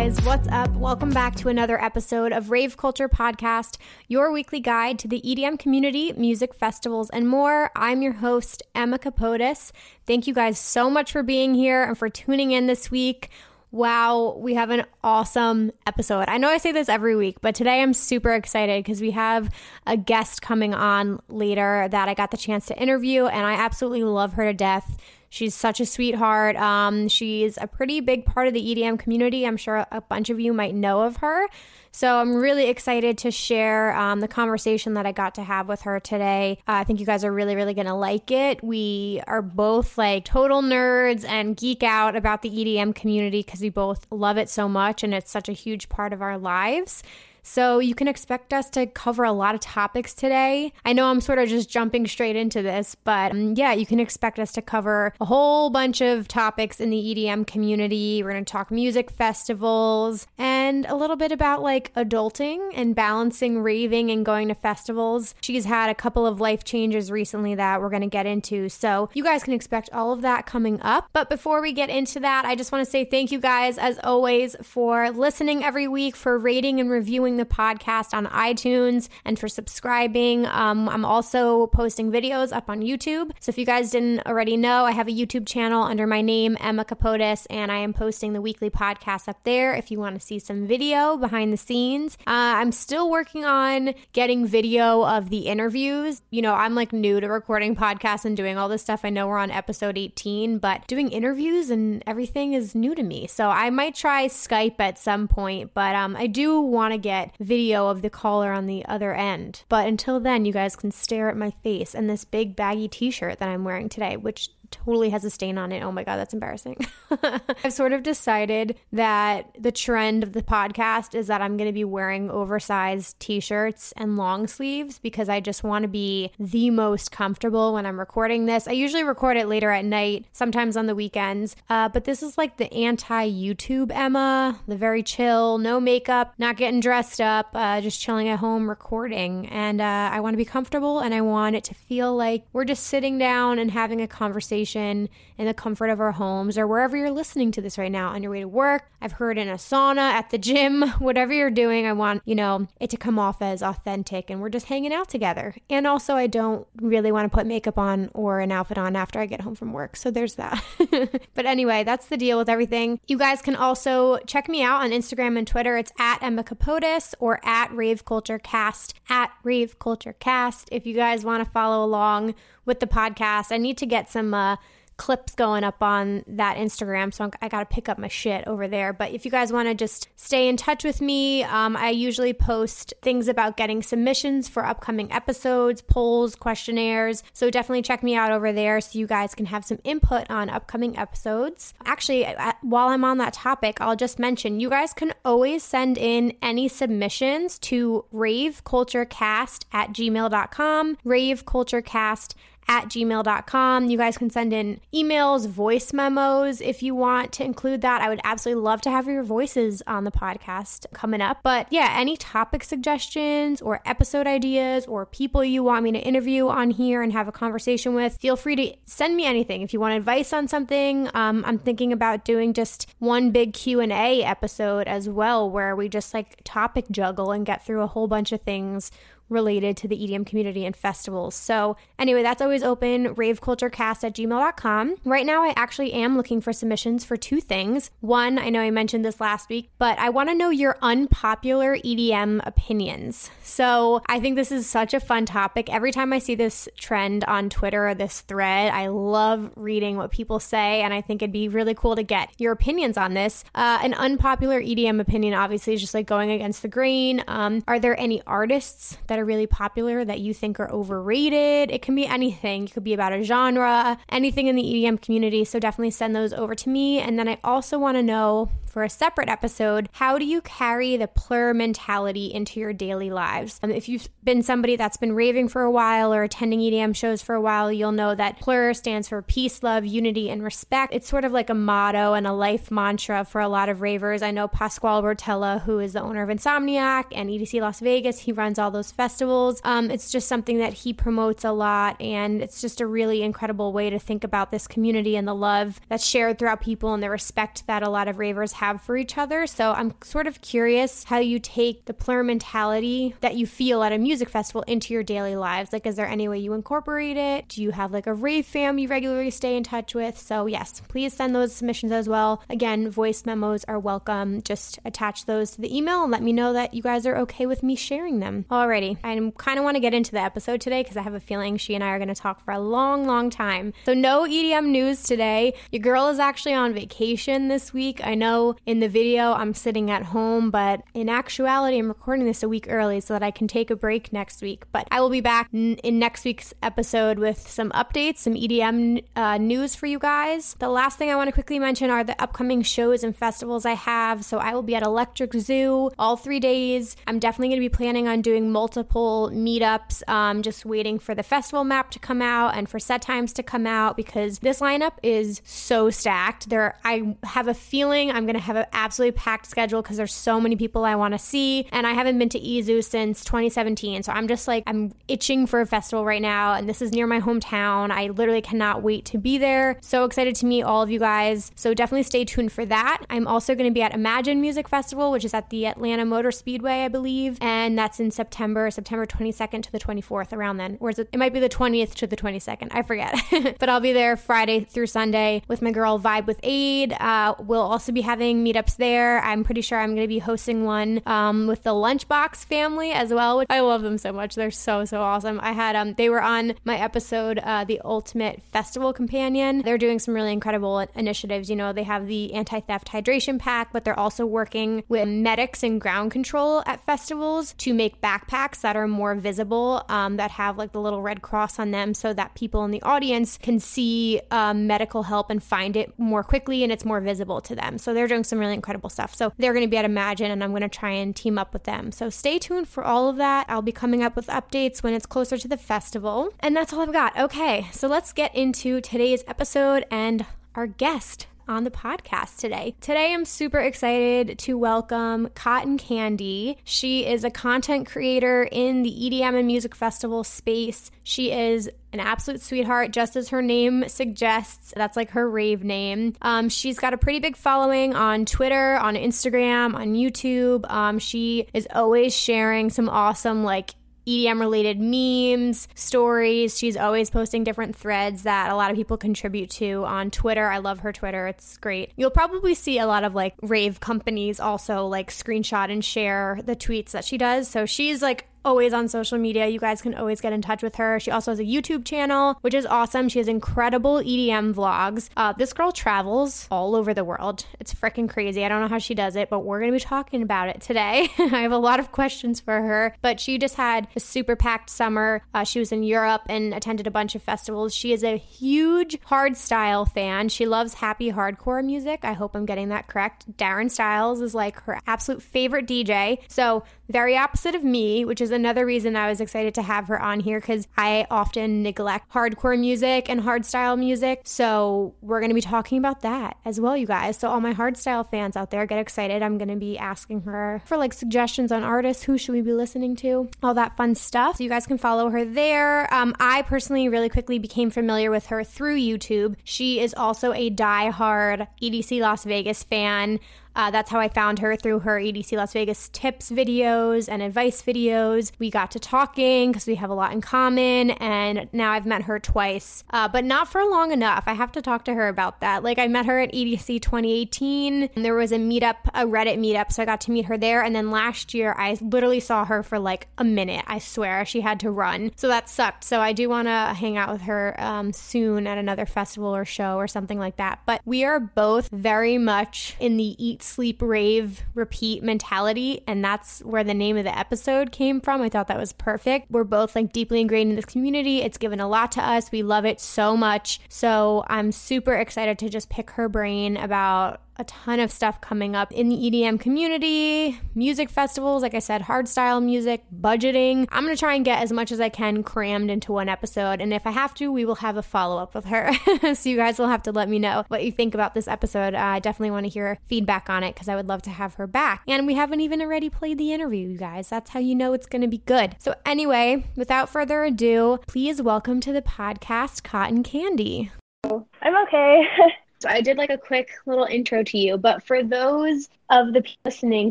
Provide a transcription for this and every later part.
guys, what's up? Welcome back to another episode of Rave Culture Podcast, your weekly guide to the EDM community, music festivals, and more. I'm your host, Emma Kapotes. Thank you guys so much for being here and for tuning in this week. Wow, we have an awesome episode. I know I say this every week, but today I'm super excited because we have a guest coming on later that I got the chance to interview, and I absolutely love her to death. She's such a sweetheart. Um, she's a pretty big part of the EDM community. I'm sure a bunch of you might know of her. So I'm really excited to share um, the conversation that I got to have with her today. Uh, I think you guys are really, really going to like it. We are both like total nerds and geek out about the EDM community because we both love it so much and it's such a huge part of our lives. So you can expect us to cover a lot of topics today. I know I'm sort of just jumping straight into this, but um, yeah, you can expect us to cover a whole bunch of topics in the EDM community. We're going to talk music festivals and a little bit about like adulting and balancing raving and going to festivals. She's had a couple of life changes recently that we're going to get into. So you guys can expect all of that coming up. But before we get into that, I just want to say thank you guys as always for listening every week, for rating and reviewing the podcast on iTunes and for subscribing. Um, I'm also posting videos up on YouTube. So if you guys didn't already know, I have a YouTube channel under my name, Emma Kapotes, and I am posting the weekly podcast up there if you want to see some video behind the scenes. Uh, I'm still working on getting video of the interviews. You know, I'm like new to recording podcasts and doing all this stuff. I know we're on episode 18, but doing interviews and everything is new to me. So I might try Skype at some point, but um, I do want to get get video of the caller on the other end. But until then, you guys can stare at my face and this big baggy t shirt that I'm wearing today, which totally has a stain on it. Oh my God, that's embarrassing. I've sort of decided that the trend of the podcast is that I'm going to be wearing oversized t shirts and long sleeves because I just want to be the most comfortable when I'm recording this. I usually record it later at night, sometimes on the weekends, uh, but this is like the anti YouTube Emma, the very chill, no makeup, not getting dressed up, uh, just chilling at home recording. And uh, I want to be comfortable and I want it to feel like we're just sitting down and having a conversation in the comfort of our homes or wherever you're listening to this right now on your way to work. I've heard in a sauna, at the gym, whatever you're doing, I want, you know, it to come off as authentic and we're just hanging out together. And also, I don't really want to put makeup on or an outfit on after I get home from work. So there's that. but anyway, that's the deal with everything. You guys can also check me out on Instagram and Twitter. It's at Emma Kapotes or at Rave Culture Cast, at Rave Culture Cast. If you guys want to follow along with the podcast. I need to get some uh, clips going up on that Instagram. So I got to pick up my shit over there. But if you guys want to just stay in touch with me, um, I usually post things about getting submissions for upcoming episodes, polls, questionnaires. So definitely check me out over there so you guys can have some input on upcoming episodes. Actually, while I'm on that topic, I'll just mention you guys can always send in any submissions to raveculturecast at gmail.com, raveculturecast at gmail.com. You guys can send in emails, voice memos if you want to include that. I would absolutely love to have your voices on the podcast coming up. But yeah, any topic suggestions or episode ideas or people you want me to interview on here and have a conversation with, feel free to send me anything. If you want advice on something, um, I'm thinking about doing just one big Q&A episode as well where we just like topic juggle and get through a whole bunch of things related to the EDM community and festivals. So, anyway, that's always open raveculturecast at gmail.com. Right now, I actually am looking for submissions for two things. One, I know I mentioned this last week, but I want to know your unpopular EDM opinions. So, I think this is such a fun topic. Every time I see this trend on Twitter or this thread, I love reading what people say, and I think it'd be really cool to get your opinions on this. Uh, an unpopular EDM opinion, obviously, is just like going against the grain. Um, are there any artists that are really popular that you think are overrated. It can be anything. It could be about a genre, anything in the EDM community. So definitely send those over to me. And then I also want to know for a separate episode, how do you carry the plur mentality into your daily lives? Um, if you've been somebody that's been raving for a while or attending EDM shows for a while, you'll know that plur stands for peace, love, unity, and respect. It's sort of like a motto and a life mantra for a lot of ravers. I know Pasquale Rotella, who is the owner of Insomniac and EDC Las Vegas, he runs all those festivals festivals. Um, it's just something that he promotes a lot, and it's just a really incredible way to think about this community and the love that's shared throughout people and the respect that a lot of ravers have for each other. So I'm sort of curious how you take the plur mentality that you feel at a music festival into your daily lives. Like, is there any way you incorporate it? Do you have like a rave fam you regularly stay in touch with? So, yes, please send those submissions as well. Again, voice memos are welcome. Just attach those to the email and let me know that you guys are okay with me sharing them. Alrighty, I kind of want to get into the episode today because I have a feeling she and I are going to talk for a long, long time. So, no EDM news today. Your girl is actually on vacation this week. I know in the video I'm sitting at home, but in actuality, I'm recording this a week early so that I can take a break next week. But I will be back n- in next week's episode with some updates, some EDM uh, news for you guys. The last thing I want to quickly mention are the upcoming shows and festivals I have. So I will be at Electric Zoo all three days. I'm definitely going to be planning on doing multiple meetups, um, just waiting for the festival map to come out and for set times to come out because this lineup is so stacked. There, I have a feeling I'm going to have an absolutely packed schedule because there's so many people I want to see, and I haven't been to EZoo since 2017. So I'm just like I'm itching for a festival right now, and this is near my hometown. I literally cannot wait to be there. So excited to meet all of you guys. So definitely stay tuned for that. I'm also going to be at Imagine Music Festival, which is at the Atlanta Motor Speedway, I believe, and that's in September, September 22nd to the 24th, around then. It? It might be the 20th to the 22nd. I forget. but I'll be there Friday through Sunday with my girl Vibe with Aid. Uh, we'll also be having meetups there. I'm pretty sure I'm going to be hosting one um, with the Lunchbox family as well. Which I love them so much. They're so so awesome. I had um, they were on my episode, uh, the Ultimate Festival Companion. They're doing some really incredible initiatives. You know, they have the anti theft hydration pack, but they're also working with medics and ground control at festivals to make backpacks that are more visible, um, that have like the little red cross on them, so that people in the audience can see um, medical help and find it more quickly and it's more visible to them. So they're doing some really incredible stuff. So they're going to be at Imagine, and I'm going to try and team up with them. So stay tuned for all of that. I'll be coming up with updates when it's closer to the festival. And that's all I've got. Okay, so let's get into today's episode and our guest on the podcast today. Today, I'm super excited to welcome Cotton Candy. She is a content creator in the EDM and music festival space. She is an absolute sweetheart, just as her name suggests. That's like her rave name. Um, she's got a pretty big following on Twitter, on Instagram, on YouTube. Um, she is always sharing some awesome, like, EDM related memes, stories. She's always posting different threads that a lot of people contribute to on Twitter. I love her Twitter. It's great. You'll probably see a lot of like rave companies also like screenshot and share the tweets that she does. So she's like always on social media. You guys can always get in touch with her. She also has a YouTube channel, which is awesome. She has incredible EDM vlogs. Uh, this girl travels all over the world. It's freaking crazy. I don't know how she does it, but we're going to be talking about it today. I have a lot of questions for her, but she just had a super packed summer. Uh, she was in Europe and attended a bunch of festivals. She is a huge hardstyle fan. She loves happy hardcore music. I hope I'm getting that correct. Darren Styles is like her absolute favorite DJ. So, very opposite of me, which is another reason I was excited to have her on here because I often neglect hardcore music and hardstyle music. So we're going to be talking about that as well, you guys. So all my hardstyle fans out there, get excited. I'm going to be asking her for like suggestions on artists. Who should we be listening to? All that fun stuff. So you guys can follow her there. Um, I personally really quickly became familiar with her through YouTube. She is also a die-hard EDC Las Vegas fan. Uh, that's how I found her through her EDC Las Vegas tips videos and advice videos. We got to talking because we have a lot in common, and now I've met her twice, uh, but not for long enough. I have to talk to her about that. Like, I met her at EDC 2018, and there was a meetup, a Reddit meetup, so I got to meet her there. And then last year, I literally saw her for like a minute. I swear she had to run. So that sucked. So I do want to hang out with her um, soon at another festival or show or something like that. But we are both very much in the eat sleep, rave, repeat mentality. And that's where the name of the episode came from. I thought that was perfect. We're both like deeply ingrained in this community. It's given a lot to us. We love it so much. So I'm super excited to just pick her brain about a ton of stuff coming up in the EDM community, music festivals, like I said, hardstyle music, budgeting. I'm going to try and get as much as I can crammed into one episode. And if I have to, we will have a follow up with her. so you guys will have to let me know what you think about this episode. Uh, I definitely want to hear feedback on it because I would love to have her back. And we haven't even already played the interview, you guys. That's how you know it's going to be good. So, anyway, without further ado, please welcome to the podcast Cotton Candy. I'm okay. So I did like a quick little intro to you, but for those of the people listening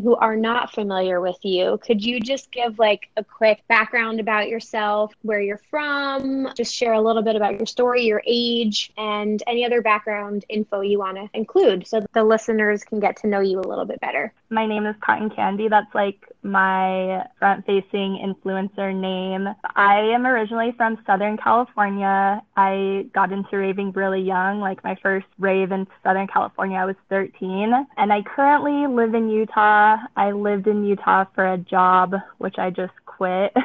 who are not familiar with you, could you just give like a quick background about yourself, where you're from, just share a little bit about your story, your age, and any other background info you want to include so the listeners can get to know you a little bit better? My name is Cotton Candy. That's like my front facing influencer name. I am originally from Southern California. I got into raving really young, like my first rave in Southern California, I was 13. And I currently live in Utah. I lived in Utah for a job, which I just quit.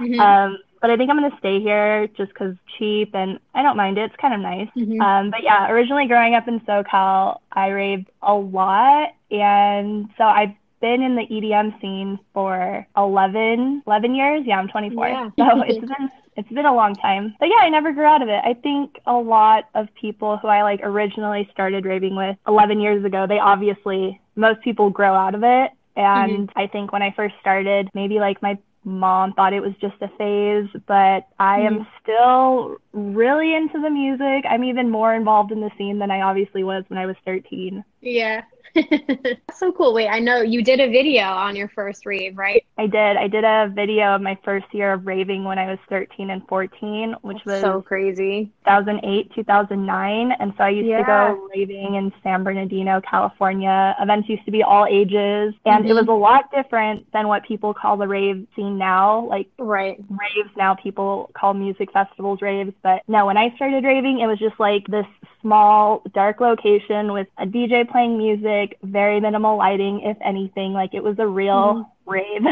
Mm-hmm. um, but I think I'm going to stay here just because cheap and I don't mind it. It's kind of nice. Mm-hmm. Um, but yeah, originally growing up in SoCal, I raved a lot. And so I've been in the EDM scene for 11, 11 years. Yeah, I'm 24. Yeah. So it's been it's been a long time. But yeah, I never grew out of it. I think a lot of people who I like originally started raving with 11 years ago, they obviously most people grow out of it. And mm-hmm. I think when I first started, maybe like my mom thought it was just a phase, but I mm-hmm. am still really into the music. I'm even more involved in the scene than I obviously was when I was 13. Yeah. so cool. Wait, I know you did a video on your first rave, right? I did. I did a video of my first year of raving when I was 13 and 14, which That's was so crazy. 2008, 2009. And so I used yeah. to go raving in San Bernardino, California. Events used to be all ages, and mm-hmm. it was a lot different than what people call the rave scene now. Like, right. Raves now, people call music festivals raves. But no, when I started raving, it was just like this small, dark location with a DJ playing music, very minimal lighting, if anything. Like it was a real mm-hmm. rave.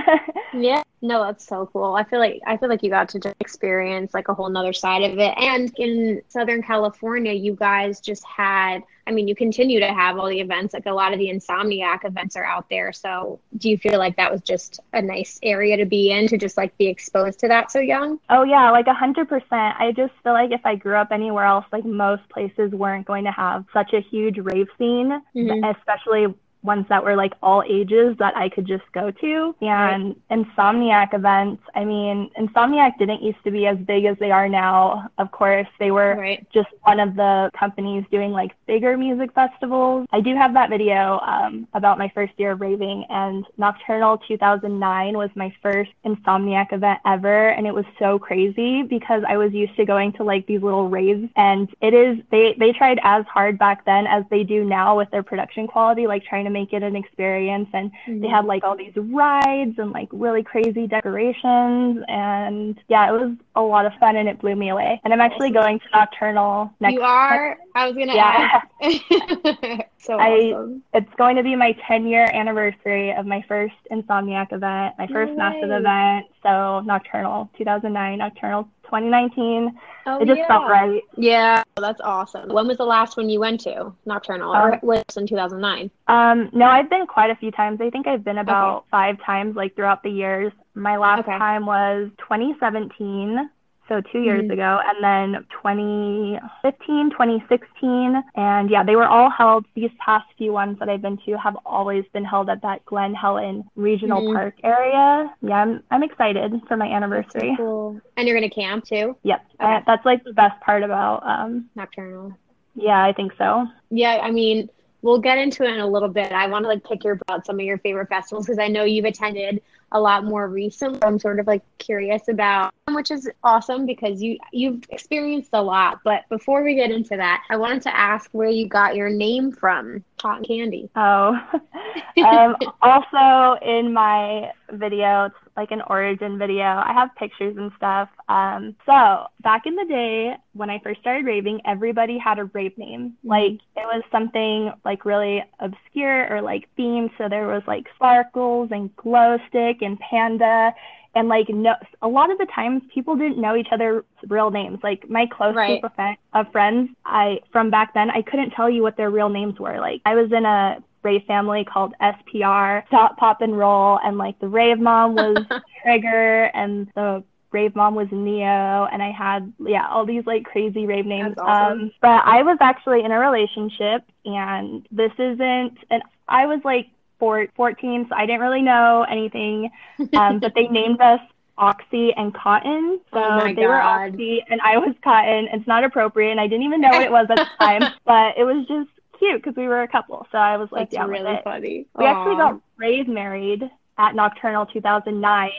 yeah. No, that's so cool. I feel like I feel like you got to just experience like a whole nother side of it. And in Southern California, you guys just had I mean, you continue to have all the events, like a lot of the Insomniac events are out there. So do you feel like that was just a nice area to be in to just like be exposed to that so young? Oh yeah, like a hundred percent. I just feel like if I grew up anywhere else, like most places weren't going to have such a huge rave scene, mm-hmm. especially ones that were like all ages that I could just go to. And right. Insomniac events, I mean, Insomniac didn't used to be as big as they are now. Of course, they were right. just one of the companies doing like bigger music festivals. I do have that video um, about my first year of raving, and Nocturnal 2009 was my first Insomniac event ever. And it was so crazy because I was used to going to like these little raves, and it is, they, they tried as hard back then as they do now with their production quality, like trying to make it an experience. And mm-hmm. they had like all these rides and like really crazy decorations. And yeah, it was a lot of fun and it blew me away. And I'm actually going to Nocturnal next You are? I was to yeah. ask. so I, awesome. It's going to be my 10 year anniversary of my first Insomniac event, my first nice. massive event. So Nocturnal 2009, Nocturnal 2019. Oh, it just yeah. felt right. Yeah, that's awesome. When was the last one you went to Nocturnal, or uh, was in 2009? Um, no, I've been quite a few times. I think I've been about okay. five times, like throughout the years. My last okay. time was 2017 so two years mm-hmm. ago, and then 2015, 2016, and yeah, they were all held. These past few ones that I've been to have always been held at that Glen Helen Regional mm-hmm. Park area. Yeah, I'm I'm excited for my anniversary. So cool. And you're gonna camp too? Yep, okay. I, that's like the best part about um nocturnal. Yeah, I think so. Yeah, I mean, we'll get into it in a little bit. I want to like pick your about some of your favorite festivals because I know you've attended a lot more recently. I'm sort of like curious about, which is awesome because you you've experienced a lot. But before we get into that, I wanted to ask where you got your name from, Cotton Candy. Oh, um, also in my video, it's like an origin video. I have pictures and stuff. Um, so back in the day when I first started raving, everybody had a rave name. Mm-hmm. Like it was something like really obscure or like themed. So there was like sparkles and glow stick and panda and like no a lot of the times people didn't know each other's real names like my close right. group of, of friends i from back then i couldn't tell you what their real names were like i was in a rave family called spr stop pop and roll and like the rave mom was trigger and the rave mom was neo and i had yeah all these like crazy rave names awesome. um but i was actually in a relationship and this isn't and i was like four, 14, so I didn't really know anything. Um, but they named us Oxy and Cotton. So oh they God. were Oxy and I was Cotton. It's not appropriate, and I didn't even know what it was at the time, but it was just cute because we were a couple. So I was like, That's yeah, really funny. We actually got raised married at Nocturnal 2009.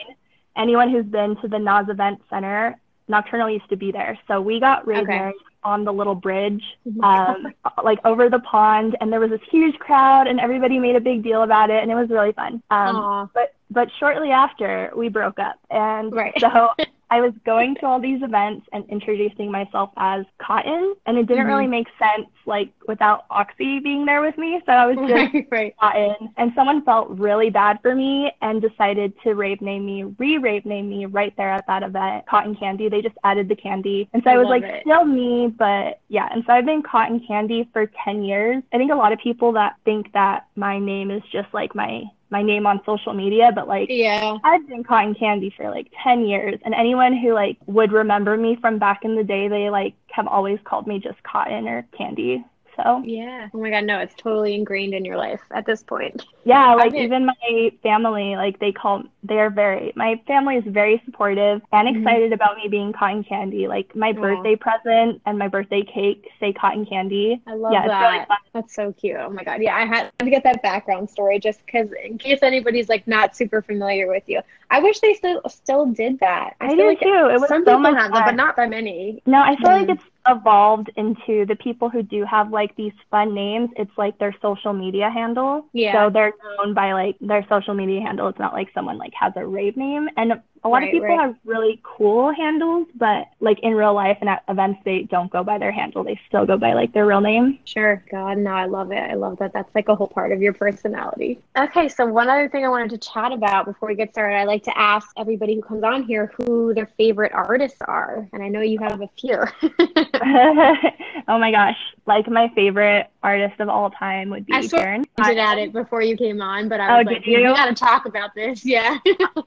Anyone who's been to the NOS Event Center, Nocturnal used to be there. So we got rave okay. married on the little bridge, oh um, like over the pond, and there was this huge crowd, and everybody made a big deal about it, and it was really fun. Um, but but shortly after, we broke up, and right. so I was going to all these events and introducing myself as Cotton, and it didn't mm-hmm. really make sense like without Oxy being there with me. So I was just right, right. Cotton, and someone felt really bad for me and decided to rape name me, re-rape name me right there at that event, Cotton Candy. They just added the candy, and so I, I was like it. still me, but yeah. And so I've been Cotton Candy for 10 years. I think a lot of people that think that my name is just like my my name on social media, but like yeah, I've been cotton candy for like 10 years and anyone who like would remember me from back in the day, they like have always called me just cotton or candy. So yeah. Oh my god, no, it's totally ingrained in your life at this point. Yeah, like even my family, like they call they're very my family is very supportive and mm-hmm. excited about me being cotton candy. Like my birthday present and my birthday cake say cotton candy. I love yeah, that. Really That's so cute. Oh my god. Yeah, I had to get that background story just because in case anybody's like not super familiar with you. I wish they still still did that. I, I do like too. It was some so people much have fun. them, but not by many. No, I feel mm. like it's evolved into the people who do have like these fun names. It's like their social media handle. Yeah. So they're known by like their social media handle. It's not like someone like has a rave name. And a lot right, of people right. have really cool handles, but like in real life and at events, they don't go by their handle. They still go by like their real name. Sure. God, no, I love it. I love that. That's like a whole part of your personality. Okay. So, one other thing I wanted to chat about before we get started, I like to ask everybody who comes on here who their favorite artists are. And I know you have a few. oh my gosh. Like my favorite artist of all time would be I Darren. I did at it before you came on, but I was oh, like, you? we gotta talk about this. Yeah.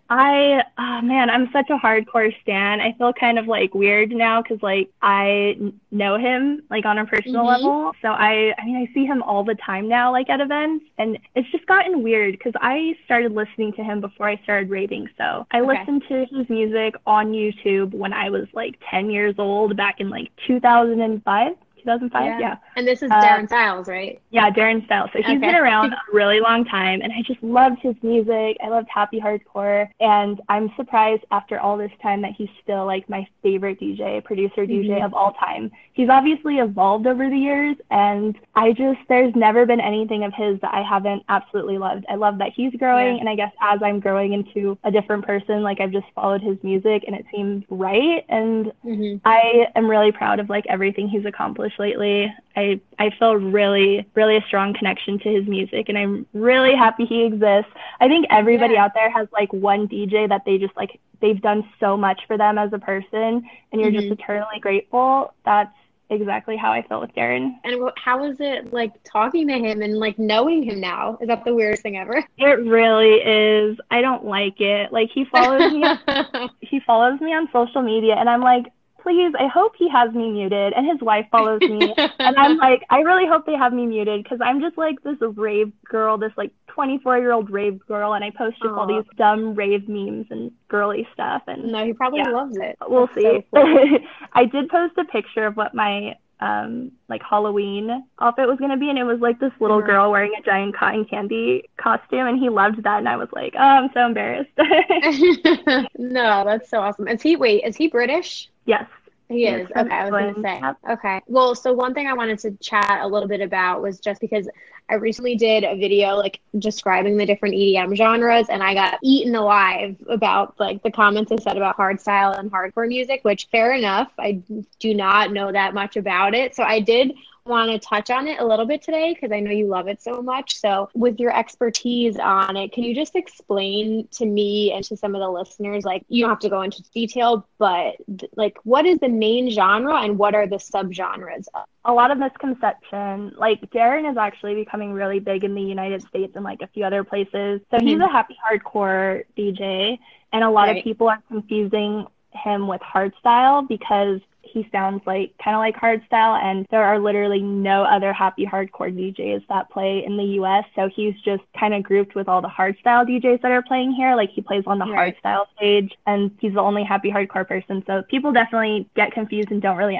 I, oh man, I'm such a hardcore stan. I feel kind of like weird now because like I know him like on a personal Mhm. level. So I, I mean, I see him all the time now, like at events, and it's just gotten weird because I started listening to him before I started raving. So I Okay. listened to his music on YouTube when I was like 10 years old back in like 2005. 2005, yeah. And this is Uh, Darren Styles, right? Yeah, Darren Styles. So he's Okay. been around a really long time, and I just loved his music. I loved happy hardcore, and I'm surprised after all this time that he's still like my favorite DJ, producer DJ Mhm. of all time. He's obviously evolved over the years, and I just there's never been anything of his that I haven't absolutely loved. I love that he's growing, Yeah. and I guess as I'm growing into a different person, like I've just followed his music, and it seems right, and Mm-hmm. I am really proud of like everything he's accomplished lately. I I feel really really a strong connection to his music and I'm really happy he exists. I think everybody Yeah. out there has like one DJ that they just like they've done so much for them as a person and you're just Mhm. eternally grateful. That's exactly how I felt with Darren. And how is it like talking to him and like knowing him now? Is that the weirdest thing ever? It really is. I don't like it. Like he follows me he follows me on social media and I'm like, please, I hope he has me muted. And his wife follows me. and I'm like, I really hope they have me muted because I'm just like this rave girl, this like 24 year old rave girl. And I post just all these dumb rave memes and girly stuff. And no, he probably Yeah. loves it. we'll That's see. so cool. I did post a picture of what my um like Halloween outfit was gonna be and it was like this little Mhm. girl wearing a giant cotton candy costume and he loved that and I was like, Oh, I'm so embarrassed. no, that's so awesome. Is he wait, is he British? yes. He is. Okay, I was going to say. Yep. Okay. Well, so one thing I wanted to chat a little bit about was just because I recently did a video like describing the different EDM genres and I got eaten alive about like the comments I said about hardstyle and hardcore music, which fair enough. I do not know that much about it. So I did want to touch on it a little bit today because I know you love it so much. So, with your expertise on it, can you just explain to me and to some of the listeners, like, you don't have to go into detail, but like, what is the main genre and what are the subgenres? A lot of misconception. Like, Darren is actually becoming really big in the United States and like a few other places. So, mm-hmm. he's a happy hardcore DJ, and a lot right. of people are confusing him with hardstyle because he sounds like kind of like hardstyle and there are literally no other happy hardcore DJs that play in the US so he's just kind of grouped with all the hardstyle DJs that are playing here like he plays on the right. hardstyle stage and he's the only happy hardcore person so people definitely get confused and don't really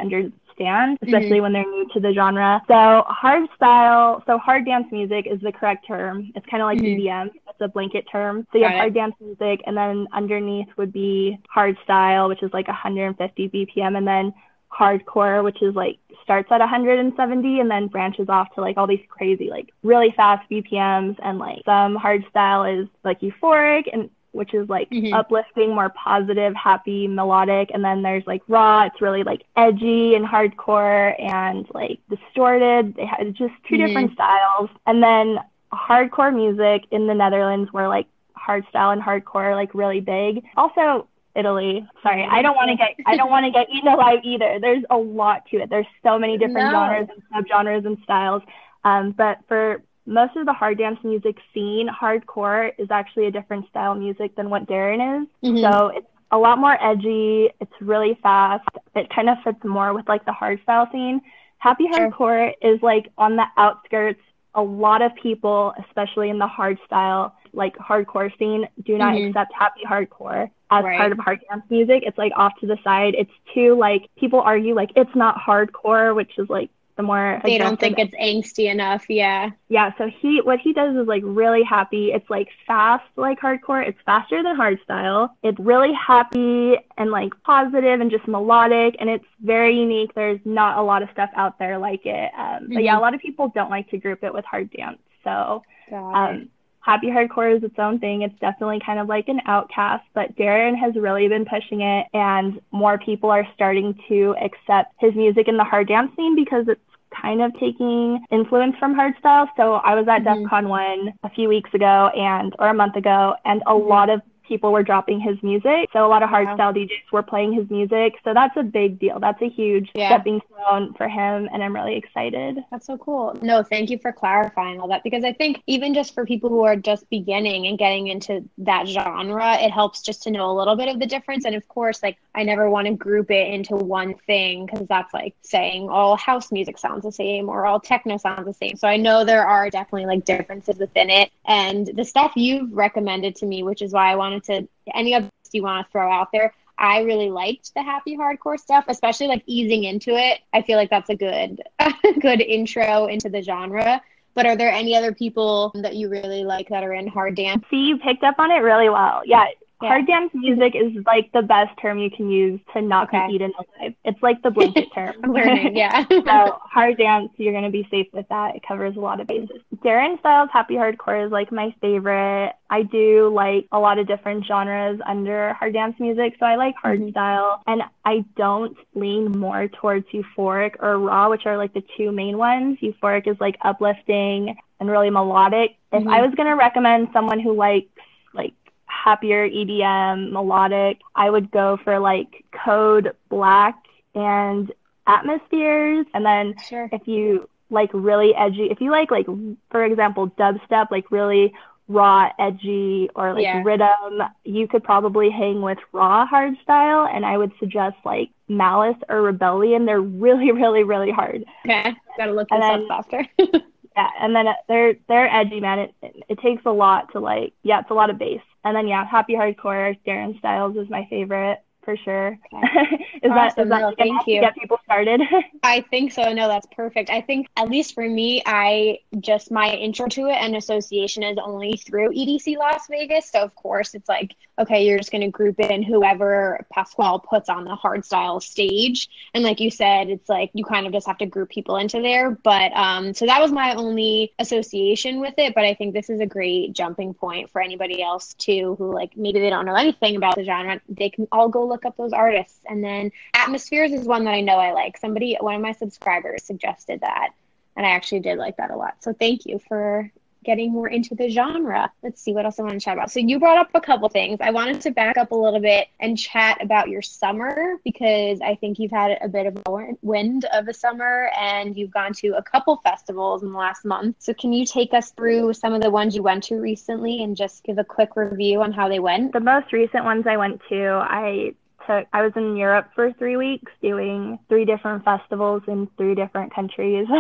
understand especially mm-hmm. when they're new to the genre. So hard style, so hard dance music is the correct term. It's kind of like mm-hmm. EDM. It's a blanket term. So you Got have hard dance music, and then underneath would be hard style, which is like 150 BPM, and then hardcore, which is like starts at 170 and then branches off to like all these crazy, like really fast BPMs. And like some hard style is like euphoric and which is like mm-hmm. uplifting, more positive, happy, melodic. And then there's like raw, it's really like edgy and hardcore and like distorted. They had just 2 mm-hmm. different styles. And then hardcore music in the Netherlands were like hardstyle and hardcore like really big. Also, Italy. Sorry, I don't want to get I don't want to get eaten alive either. There's a lot to it. There's so many different no. genres and subgenres and styles. Um, but for most of the hard dance music scene, hardcore is actually a different style music than what Darren is. Mm-hmm. So it's a lot more edgy. It's really fast. It kind of fits more with like the hard style scene. Happy hardcore is like on the outskirts. A lot of people, especially in the hard style, like hardcore scene, do not mm-hmm. accept happy hardcore as right. part of hard dance music. It's like off to the side. It's too like people argue like it's not hardcore, which is like the more they don't think it's angsty enough. Yeah. Yeah. So he what he does is like really happy. It's like fast like hardcore. It's faster than hardstyle. It's really happy and like positive and just melodic and it's very unique. There's not a lot of stuff out there like it. Um, mm-hmm. But yeah, a lot of people don't like to group it with hard dance. So um, Happy Hardcore is its own thing. It's definitely kind of like an outcast, but Darren has really been pushing it, and more people are starting to accept his music in the hard dance scene because it's kind of taking influence from hardstyle. So I was at mm-hmm. Defqon.1 a few weeks ago and or a month ago and a mm-hmm. lot of people were dropping his music. So a lot of hardstyle. DJs were playing his music. So that's a big deal. That's a huge yeah. stepping stone for him. And I'm really excited. That's so cool. No, thank you for clarifying all that because I think even just for people who are just beginning and getting into that genre, it helps just to know a little bit of the difference. And of course, like I never want to group it into one thing because that's like saying all house music sounds the same or all techno sounds the same. So I know there are definitely like differences within it. And the stuff you've recommended to me, which is why I wanted to any of you want to throw out there. I really liked the happy hardcore stuff, especially like easing into it. I feel like that's a good good intro into the genre. But are there any other people that you really like that are in hard dance? See, you picked up on it really well. Yeah, yeah. Hard dance music is like the best term you can use to not okay. be eaten alive. It's like the blanket term. learning, yeah. so hard dance, you're gonna be safe with that. It covers a lot of bases. Darren Styles Happy Hardcore is like my favorite. I do like a lot of different genres under hard dance music. So I like hard mm-hmm. style and I don't lean more towards euphoric or raw, which are like the two main ones. Euphoric is like uplifting and really melodic. If mm-hmm. I was gonna recommend someone who likes like happier EDM, melodic, I would go for like Code Black and Atmozfears. And then sure. if you like really edgy, if you like like for example dubstep, like really raw, edgy, or like yeah. rhythm, you could probably hang with raw hardstyle. And I would suggest like Malice or Rebelion. They're really, really, really hard. Okay, gotta look this up after. yeah, and then uh, they're they're edgy, man. It, it it takes a lot to like. Yeah, it's a lot of bass. And then yeah, Happy Hardcore, Darren Styles is my favorite for sure. Okay. is, awesome. that, is that no, thank you. get people started? I think so. No, that's perfect. I think at least for me, I just my intro to it and association is only through EDC Las Vegas. So of course it's like okay, you're just going to group in whoever Pasquale puts on the hardstyle stage. And like you said, it's like you kind of just have to group people into there. But um, so that was my only association with it. But I think this is a great jumping point for anybody else too, who like maybe they don't know anything about the genre. They can all go look up those artists. And then Atmozfears is one that I know I like. Somebody, one of my subscribers suggested that. And I actually did like that a lot. So thank you for getting more into the genre. Let's see what else I want to chat about. So you brought up a couple things. I wanted to back up a little bit and chat about your summer because I think you've had a bit of a wind of a summer and you've gone to a couple festivals in the last month. So can you take us through some of the ones you went to recently and just give a quick review on how they went? The most recent ones I went to, I took I was in Europe for three weeks doing three different festivals in three different countries.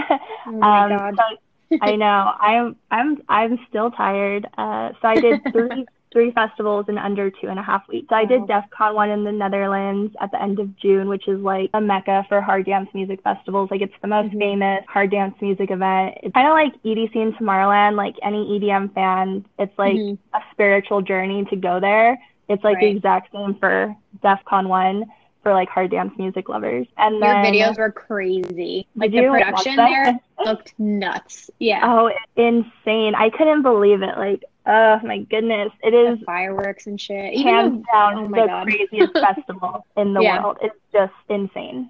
Oh my um, God. So I know. I'm I'm I'm still tired. Uh, so I did three three festivals in under two and a half weeks. So I did DEF CON one in the Netherlands at the end of June, which is like a mecca for hard dance music festivals. Like it's the most mm-hmm. famous hard dance music event. It's kind of like EDC in Tomorrowland. Like any EDM fan, it's like mm-hmm. a spiritual journey to go there. It's like right. the exact same for Defqon.1 for like hard dance music lovers. And your then, videos were crazy. Like the production there looked nuts. Yeah. Oh, insane! I couldn't believe it. Like, oh my goodness, it is the fireworks and shit. Hands down, oh the God. craziest festival in the yeah. world. It's just insane.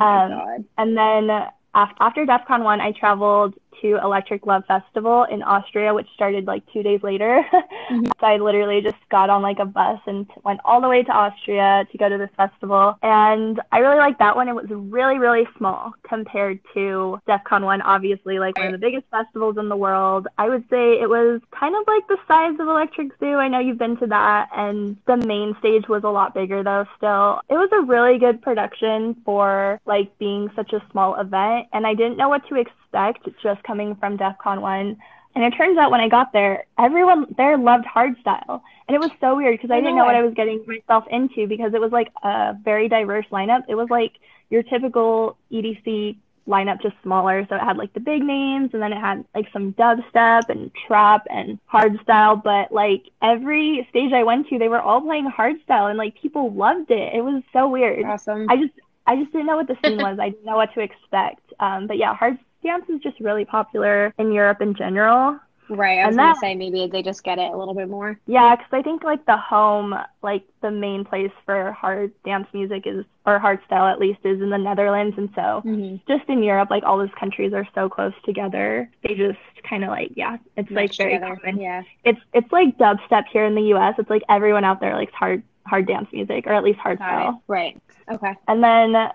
Oh um, and then after Defqon.1, I traveled to Electric Love Festival in Austria, which started like two days later. mm-hmm. so I literally just got on like a bus and went all the way to Austria to go to this festival. And I really liked that one. It was really, really small compared to Defqon.1, obviously, like one of the biggest festivals in the world. I would say it was kind of like the size of Electric Zoo. I know you've been to that. And the main stage was a lot bigger though, still. It was a really good production for like being such a small event. And I didn't know what to expect just coming from Defqon.1. And it turns out when I got there, everyone there loved hardstyle. And it was so weird because I, I didn't know, know what I was getting myself into because it was like a very diverse lineup. It was like your typical EDC lineup, just smaller. So it had like the big names and then it had like some dubstep and trap and hardstyle. But like every stage I went to, they were all playing hardstyle and like people loved it. It was so weird. Awesome. I just, I just didn't know what the scene was. I didn't know what to expect. Um, but yeah, hard dance is just really popular in Europe in general. Right. I was going to say maybe they just get it a little bit more. Yeah, because I think like the home, like the main place for hard dance music is, or hard style at least, is in the Netherlands. And so mm-hmm. just in Europe, like all those countries are so close together. They just kind of like, yeah, it's like very together. common. Yeah. It's, it's like dubstep here in the US. It's like everyone out there likes hard, hard dance music or at least hard style. Right. Okay. And then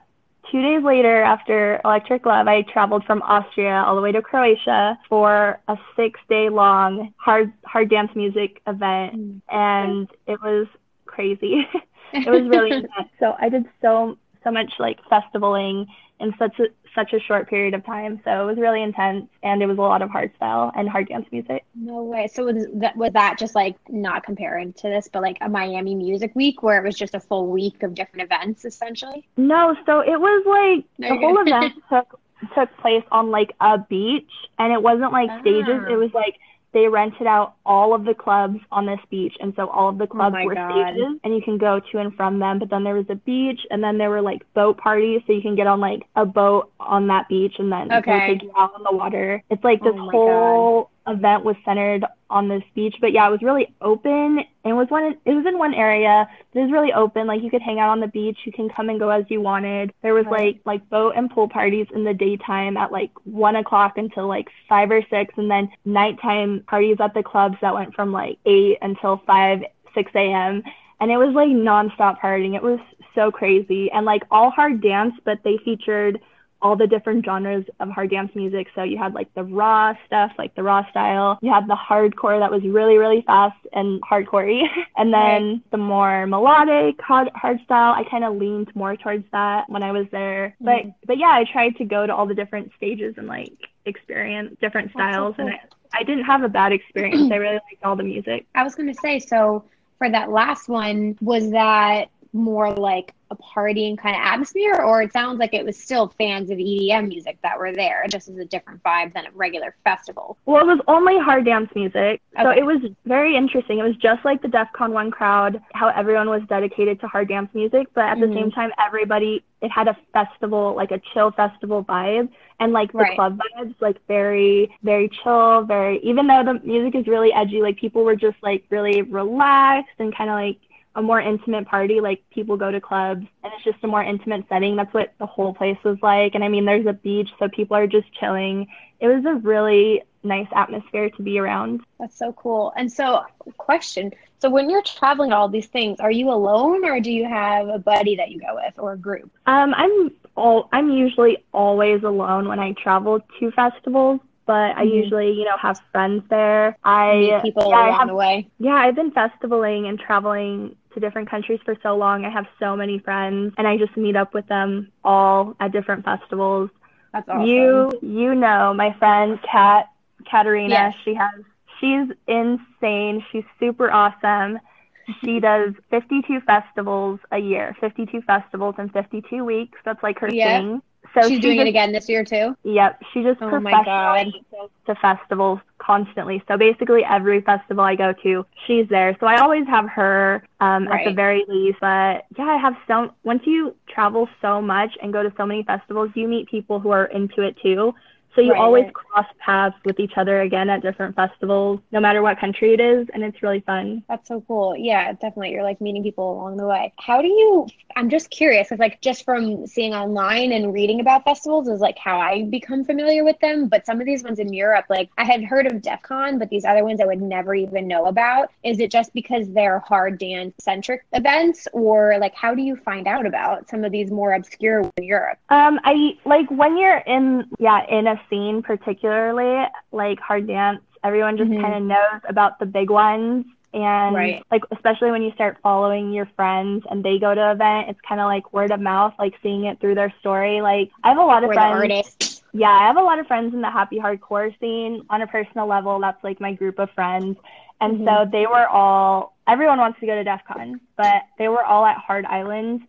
two days later, after Electric Love, I traveled from Austria all the way to Croatia for a six day long hard hard dance music event, mm. and it was crazy. it was really intense. So I did so so much like festivaling in such a such a short period of time. So it was really intense and it was a lot of hard style and hard dance music. No way. So was that was that just like not comparing to this, but like a Miami Music Week where it was just a full week of different events essentially? No, so it was like the whole event took took place on like a beach and it wasn't like stages. It ah. was like they rented out all of the clubs on this beach and so all of the oh clubs oh were God. stages and you can go to and from them but then there was a beach and then there were like boat parties so you can get on like a boat on that beach and then okay. take you out on the water it's like this oh whole God event was centered on this beach but yeah it was really open. And it was one it was in one area it was really open. Like you could hang out on the beach. You can come and go as you wanted. There was right. like like boat and pool parties in the daytime at like one o'clock until like five or six and then nighttime parties at the clubs that went from like eight until five six a.m and it was like nonstop partying. It was so crazy. And like all hard dance but they featured all the different genres of hard dance music. So you had like the raw stuff, like the raw style. You had the hardcore that was really, really fast and hardcorey. and then right. the more melodic hard, hard style, I kind of leaned more towards that when I was there. Mm. But but yeah, I tried to go to all the different stages and like experience different styles. So cool. And I, I didn't have a bad experience. I really liked all the music. I was gonna say so. For that last one, was that more like a partying kind of atmosphere, or it sounds like it was still fans of EDM music that were there, just as a different vibe than a regular festival? Well, it was only hard dance music. Okay. So it was very interesting. It was just like the Defqon.1 crowd, how everyone was dedicated to hard dance music, but at mm-hmm. the same time, everybody, it had a festival, like a chill festival vibe. And like the right. club vibes, like very, very chill, very, even though the music is really edgy, like people were just like really relaxed and kind of like a more intimate party. Like people go to clubs and it's just a more intimate setting. That's what the whole place was like. And I mean, there's a beach, so people are just chilling. It was a really nice atmosphere to be around. That's so cool. And so, question. So, when you're traveling all these things, are you alone or do you have a buddy that you go with or a group? Um, I'm all I'm usually always alone when I travel to festivals but I mm-hmm. usually, you know, have friends there. I Meet people yeah, along have, the way. Yeah, I've been festivaling and traveling to different countries for so long. I have so many friends and I just meet up with them all at different festivals. That's awesome. You you know my friend Kat Katarina, yes. she has she's insane. She's super awesome. She does 52 festivals a year, 52 festivals in 52 weeks. That's like her yep. thing. So she's she doing just, it again this year too. Yep, she just oh professionally goes to festivals constantly. So basically, every festival I go to, she's there. So I always have her um, right. at the very least. But yeah, I have so. Once you travel so much and go to so many festivals, you meet people who are into it too. So you right, always right. cross paths with each other again at different festivals, no matter what country it is, and it's really fun. That's so cool. Yeah, definitely. You're like meeting people along the way. How do you? I'm just curious, because like just from seeing online and reading about festivals is like how I become familiar with them. But some of these ones in Europe, like I had heard of Defqon, but these other ones I would never even know about. Is it just because they're hard dance centric events, or like how do you find out about some of these more obscure in Europe? Um, I like when you're in yeah in a scene particularly, like hard dance, everyone just mm-hmm. kind of knows about the big ones. And right. like especially when you start following your friends and they go to an event, it's kind of like word of mouth, like seeing it through their story. Like I have a lot of or friends. Yeah, I have a lot of friends in the happy hardcore scene. On a personal level, that's like my group of friends. And mm-hmm. so they were all everyone wants to go to Defqon, but they were all at Hard Island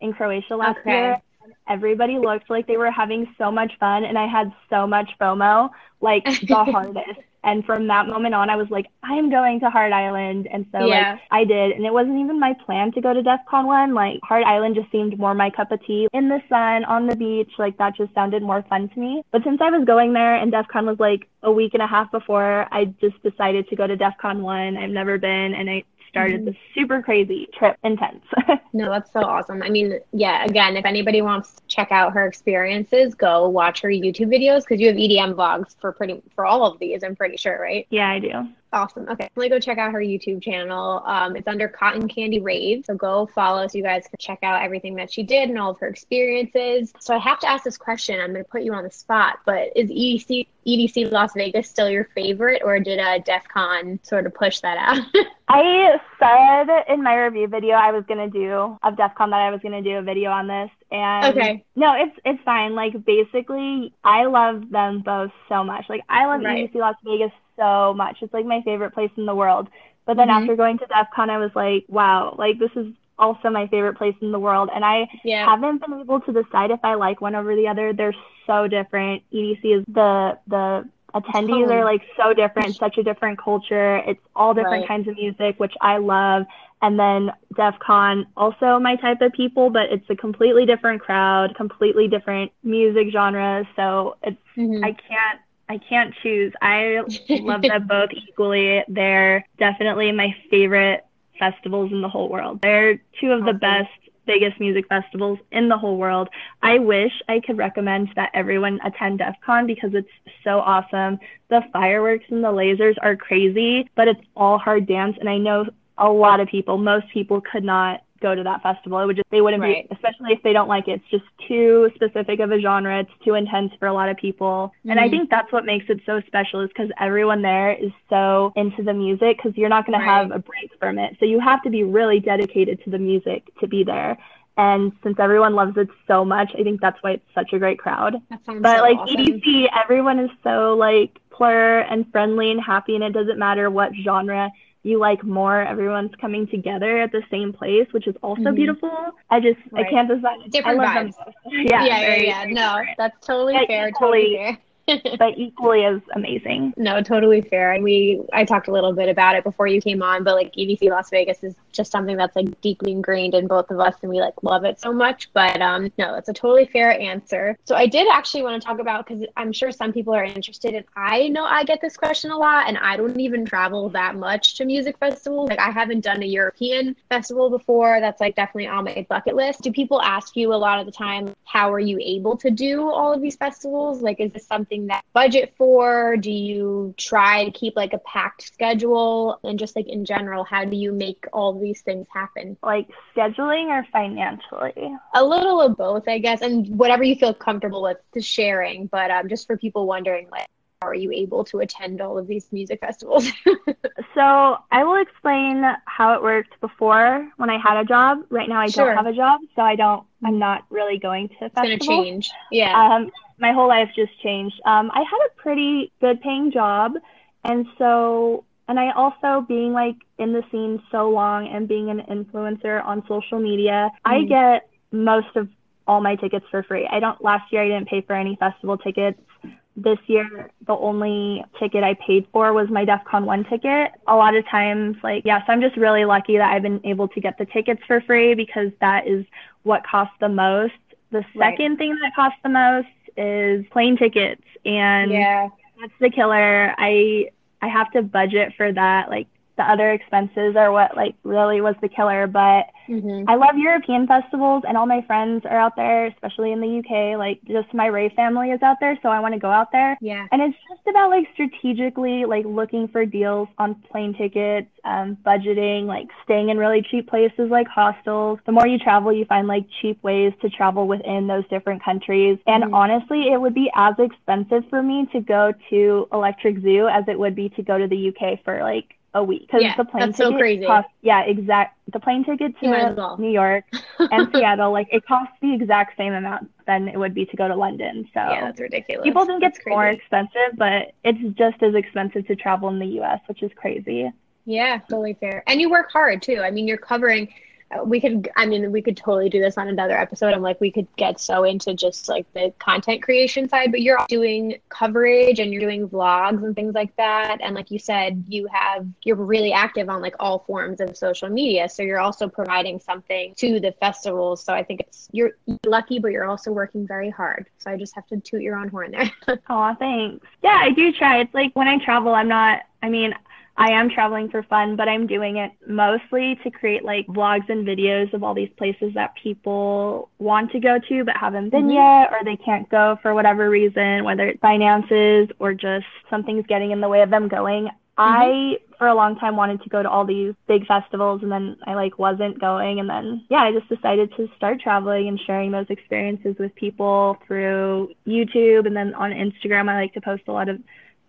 in Croatia last okay. year everybody looked like they were having so much fun and I had so much FOMO, like the hardest. And from that moment on, I was like, I'm going to Hard Island. And so yeah. like I did. And it wasn't even my plan to go to Defqon.1. Like Hard Island just seemed more my cup of tea in the sun, on the beach. Like that just sounded more fun to me. But since I was going there and Defqon was like a week and a half before, I just decided to go to Defqon.1. I've never been. And I started mm-hmm. super crazy trip intense. No that's so awesome. I mean yeah again if anybody wants to check out her experiences go watch her youtube videos because you have edm vlogs for pretty for all of these i'm pretty sure right? Yeah i do Awesome. Okay. Let me go check out her YouTube channel. Um, it's under Cotton Candy Rave. So go follow so you guys can check out everything that she did and all of her experiences. So I have to ask this question. I'm going to put you on the spot, but is EDC, EDC Las Vegas still your favorite or did uh, Defqon sort of push that out? I said in my review video I was going to do of Defqon that I was going to do a video on this. And okay. no, it's it's fine. Like basically, I love them both so much. Like I love right. EDC Las Vegas so much. It's like my favorite place in the world. But then mm-hmm. after going to Defqon, I was like, wow, like this is also my favorite place in the world. And I yeah. haven't been able to decide if I like one over the other. They're so different. EDC is the the attendees totally. are like so different, such a different culture. It's all different right. kinds of music, which I love. And then Defqon, also my type of people, but it's a completely different crowd, completely different music genres. So it's mm-hmm. I can't I can't choose. I love them both equally. They're definitely my favorite festivals in the whole world. They're two of the best, biggest music festivals in the whole world. I wish I could recommend that everyone attend Defqon because it's so awesome. The fireworks and the lasers are crazy, but it's all hard dance. And I know a lot of people, most people could not go to that festival. It would just they wouldn't right. be especially if they don't like it. It's just too specific of a genre. It's too intense for a lot of people. Mm-hmm. And I mm-hmm. think that's what makes it so special is because everyone there is so into the music because you're not going right. to have a break from it. So you have to be really dedicated to the music to be there. And since everyone loves it so much, I think that's why it's such a great crowd. but so like awesome. everyone is so like plur and friendly and happy, and it doesn't matter what genre you like more everyone's coming together at the same place, which is also mm-hmm. beautiful. I just right. I can't decide. Different I vibes. yeah, yeah, yeah, yeah. No, that's totally yeah, fair. Totally fair. but equally as amazing. No, totally fair. And we, I talked a little bit about it before you came on, but like EDC Las Vegas is just something that's like deeply ingrained in both of us, and we like love it so much. But um, no, that's a totally fair answer. So I did actually want to talk about because I'm sure some people are interested, and I know I get this question a lot, and I don't even travel that much to music festivals. Like I haven't done a European festival before. That's like definitely on my bucket list. Do people ask you a lot of the time, how are you able to do all of these festivals? Like, is this something something that budget for? Do you try to keep like a packed schedule? And just like in general, how do you make all these things happen? Like scheduling or financially? A little of both, I guess, and whatever you feel comfortable with to sharing. But um, just for people wondering, like, how are you able to attend all of these music festivals? so I will explain how it worked before when I had a job. Right now I sure. don't have a job, so I don't. I'm not really going to festivals. It's gonna change. Yeah. Um, my whole life just changed. Um, I had a pretty good paying job, and so and I also being like in the scene so long and being an influencer on social media, mm. I get most of all my tickets for free. I don't last year I didn't pay for any festival tickets. This year the only ticket I paid for was my Defqon.1 ticket. A lot of times like yes, I'm just really lucky that I've been able to get the tickets for free because that is what costs the most. The second right. thing that costs the most is plane tickets and yeah. that's the killer. I I have to budget for that. Like the other expenses are what like really was the killer. But mm-hmm. I love European festivals and all my friends are out there, especially in the UK. Like just my Ray family is out there, so I want to go out there. Yeah. And it's just about like strategically like looking for deals on plane tickets, um, budgeting, like staying in really cheap places like hostels. The more you travel, you find like cheap ways to travel within those different countries. And mm-hmm. honestly, it would be as expensive for me to go to Electric Zoo as it would be to go to the UK for like a week because yeah, the plane ticket so crazy. costs yeah exact the plane ticket to well. New York and Seattle like it costs the exact same amount than it would be to go to London so yeah that's ridiculous people think it's more expensive but it's just as expensive to travel in the U.S. which is crazy yeah totally fair and you work hard too I mean you're covering we could i mean we could totally do this on another episode. I'm like we could get so into just like the content creation side but you're doing coverage and you're doing vlogs and things like that. And like you said you have you're really active on like all forms of social media. So you're also providing something to the festivals. So i think it's you're lucky but you're also working very hard. So i just have to toot your own horn there. Oh thanks. Yeah i do try. It's like when i travel i'm not I mean, I am traveling for fun, but I'm doing it mostly to create like vlogs and videos of all these places that people want to go to but haven't been mm-hmm. yet or they can't go for whatever reason, whether it's finances or just something's getting in the way of them going. Mm-hmm. I for a long time wanted to go to all these big festivals and then I like wasn't going and then yeah, I just decided to start traveling and sharing those experiences with people through YouTube and then on Instagram I like to post a lot of